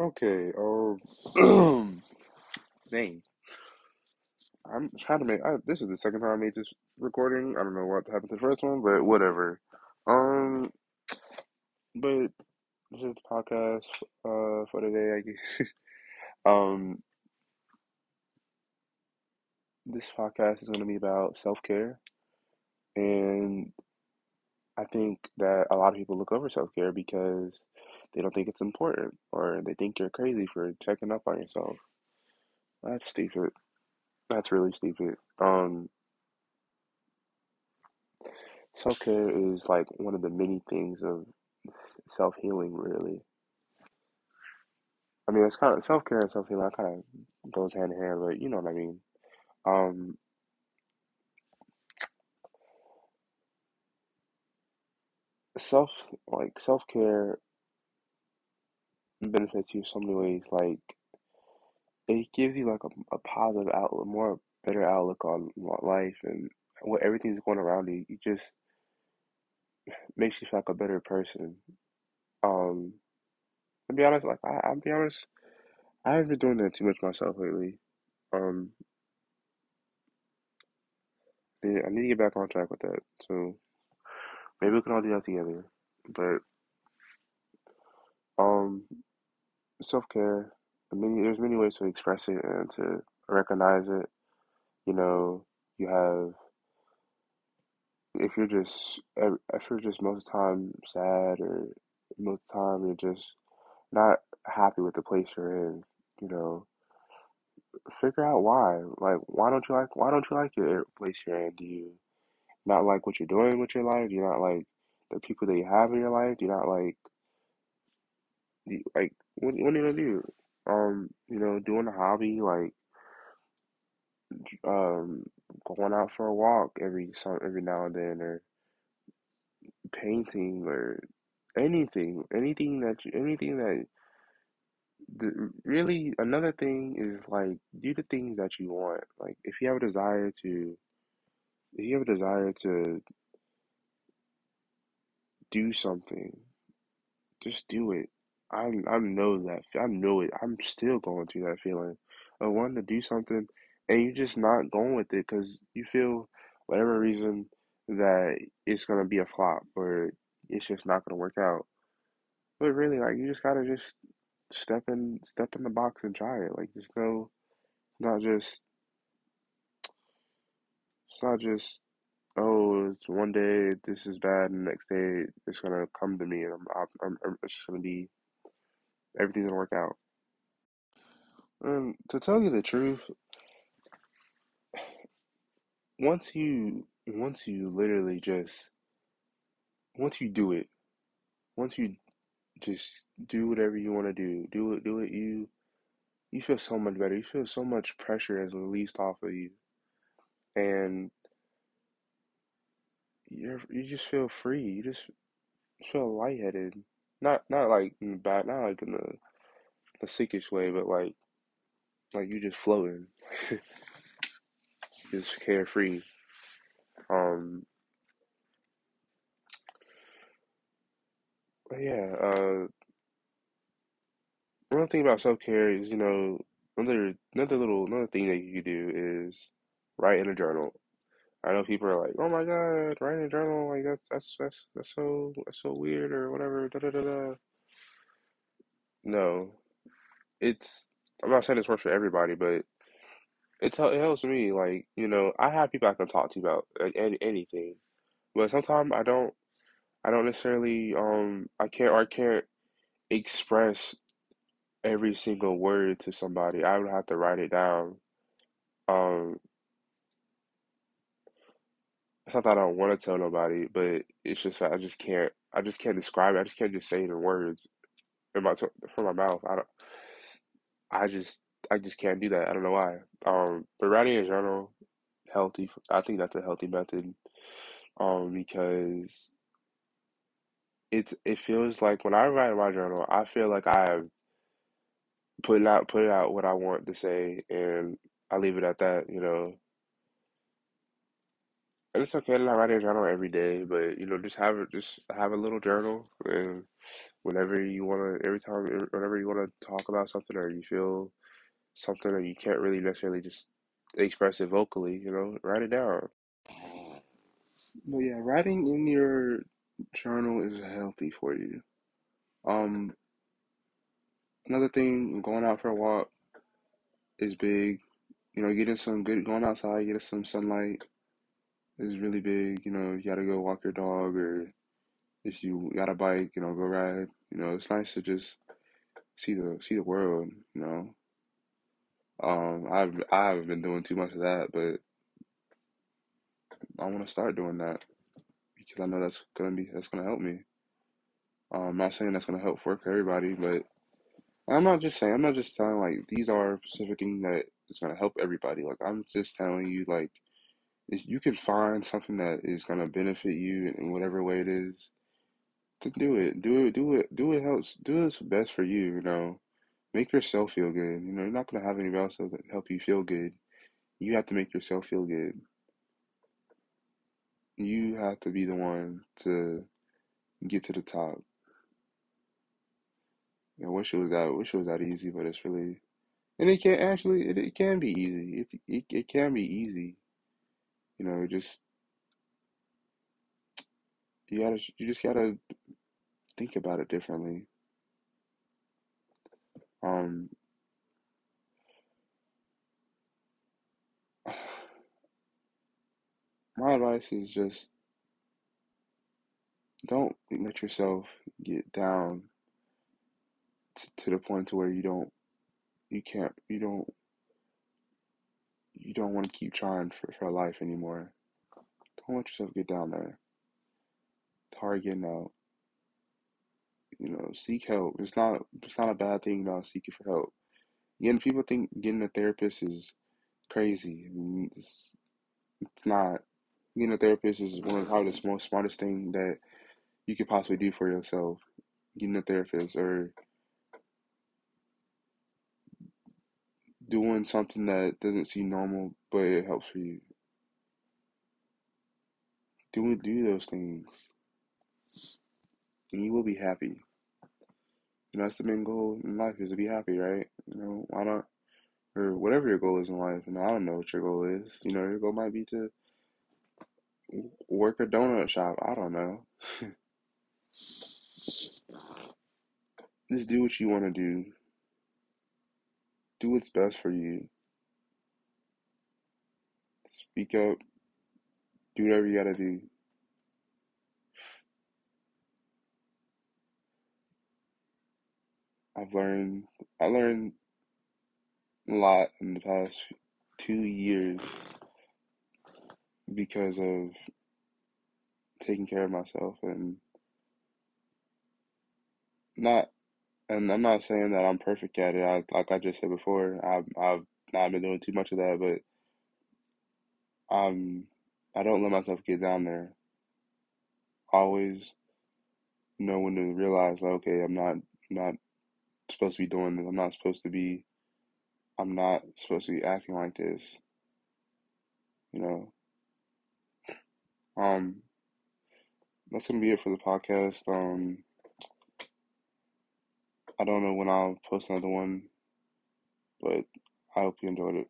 Okay, um, dang. I'm trying to make. I, this is the second time I made this recording. I don't know what happened to the first one, but whatever. Um, but this is the podcast uh for today. I guess. Um, this podcast is going to be about self care, and I think that a lot of people look over self care because they don't think it's important, or they think you're crazy for checking up on yourself. That's stupid. That's really stupid. Um, self care is like one of the many things of self healing, really. I mean, it's kind of self care and self healing kind of goes hand in hand, but you know what I mean. Um, self like self care benefits you in so many ways. Like it gives you like a, a positive outlook, more better outlook on life and what everything's going around you. It just makes you feel like a better person. Um, to be honest, like I, I'll be honest, I haven't been doing that too much myself lately. Um, yeah, I need to get back on track with that. So maybe we can all do that together. But um, self care. Mean, there's many ways to express it and to recognize it. You know, you have if you're just if you're just most of the time sad or most of the time you're just not happy with the place you're in. You know, figure out why. Like, why don't you like why don't you like your place you're in? Do you not like what you're doing with your life? Do you not like the people that you have in your life? Do you not like do like what what are you gonna do? Um, you know, doing a hobby like um going out for a walk every some every now and then or painting or anything anything that you, anything that the, really another thing is like do the things that you want like if you have a desire to if you have a desire to do something just do it i i know that i know it i'm still going through that feeling of wanting to do something and you're just not going with it because you feel whatever reason that it's gonna be a flop or it's just not gonna work out. But really like you just gotta just step in step in the box and try it like there's no not just it's not just oh, it's one day this is bad, and the next day it's gonna come to me, and I'm, I'm, I'm it's just gonna be everything's gonna work out. And to tell you the truth, once you once you literally just once you do it, once you just do whatever you want to do, do it, do it. You you feel so much better. You feel so much pressure is released off of you, and you're you just feel free. You just feel lightheaded. Not not like in the bad, not like in the the sickish way, but like like you just floating, just carefree. Um, but yeah. Uh, one thing about self care is you know another another little another thing that you do is write in a journal. I know people are like, "Oh my God, writing a journal like that's that's that's that's so that's so weird or whatever." Da da da da. No, it's. I'm not saying it's works for everybody, but it tell it helps me. Like you know, I have people I can talk to about like, any, anything, but sometimes I don't. I don't necessarily um I can't or I can't express every single word to somebody. I would have to write it down. Um, it's not that I don't want to tell nobody, but it's just that I just can't. I just can't describe it. I just can't just say it in words in my from my mouth. I don't. I just I just can't do that. I don't know why. Um, but writing in journal, healthy. I think that's a healthy method. Um, because it's it feels like when I write my journal, I feel like I have put out put out what I want to say, and I leave it at that. You know, it's okay to not write a journal every day, but you know, just have just have a little journal, and whenever you want to, every time, whenever you want to talk about something or you feel something that you can't really necessarily just express it vocally, you know, write it down. But yeah, writing in your journal is healthy for you. Um, another thing, going out for a walk is big. You know, getting some good, going outside, getting some sunlight is really big. You know, you gotta go walk your dog or if you got a bike, you know, go ride. You know, it's nice to just see the see the world. You know, um, I've I haven't been doing too much of that, but I want to start doing that because I know that's gonna be that's gonna help me. Um, I'm not saying that's gonna help work for everybody, but I'm not just saying I'm not just telling like these are specific things that is gonna help everybody. Like I'm just telling you like if you can find something that is gonna benefit you in whatever way it is, to do it. Do it. Do it. Do it helps. Do what's best for you. You know, make yourself feel good. You know, you're not gonna have anybody else to help you feel good. You have to make yourself feel good. You have to be the one to get to the top. I wish it was that. I wish it was that easy, but it's really, and it can actually. It, it can be easy. It, it it can be easy. Know, just you gotta. You just gotta think about it differently. Um, my advice is just don't let yourself get down t- to the point to where you don't you can't you don't you don't want to keep trying for, for life anymore. Don't let yourself get down there. Getting out. You know, seek help. It's not it's not a bad thing now seeking for help. Again, people think getting a therapist is crazy. It's, it's not. Getting a therapist is one of probably the most smartest thing that you could possibly do for yourself. Getting a therapist or doing something that doesn't seem normal but it helps for you. Do do those things and you will be happy. You know, that's the main goal in life is to be happy, right? You know, why not? Or whatever your goal is in life. And I don't know what your goal is. You know, your goal might be to work a donut shop. I don't know. Just do what you want to do. Do what's best for you. Speak up. Do whatever you gotta do. I've learned. I learned a lot in the past two years because of taking care of myself and not and I'm not saying that I'm perfect at it. I, like I just said before, I've I've not been doing too much of that, but um, I don't let myself get down there. Always know when to realize, like, okay, I'm not not supposed to be doing this. I'm not supposed to be. I'm not supposed to be acting like this. You know. Um, that's gonna be it for the podcast. Um, I don't know when I'll post another one, but I hope you enjoyed it.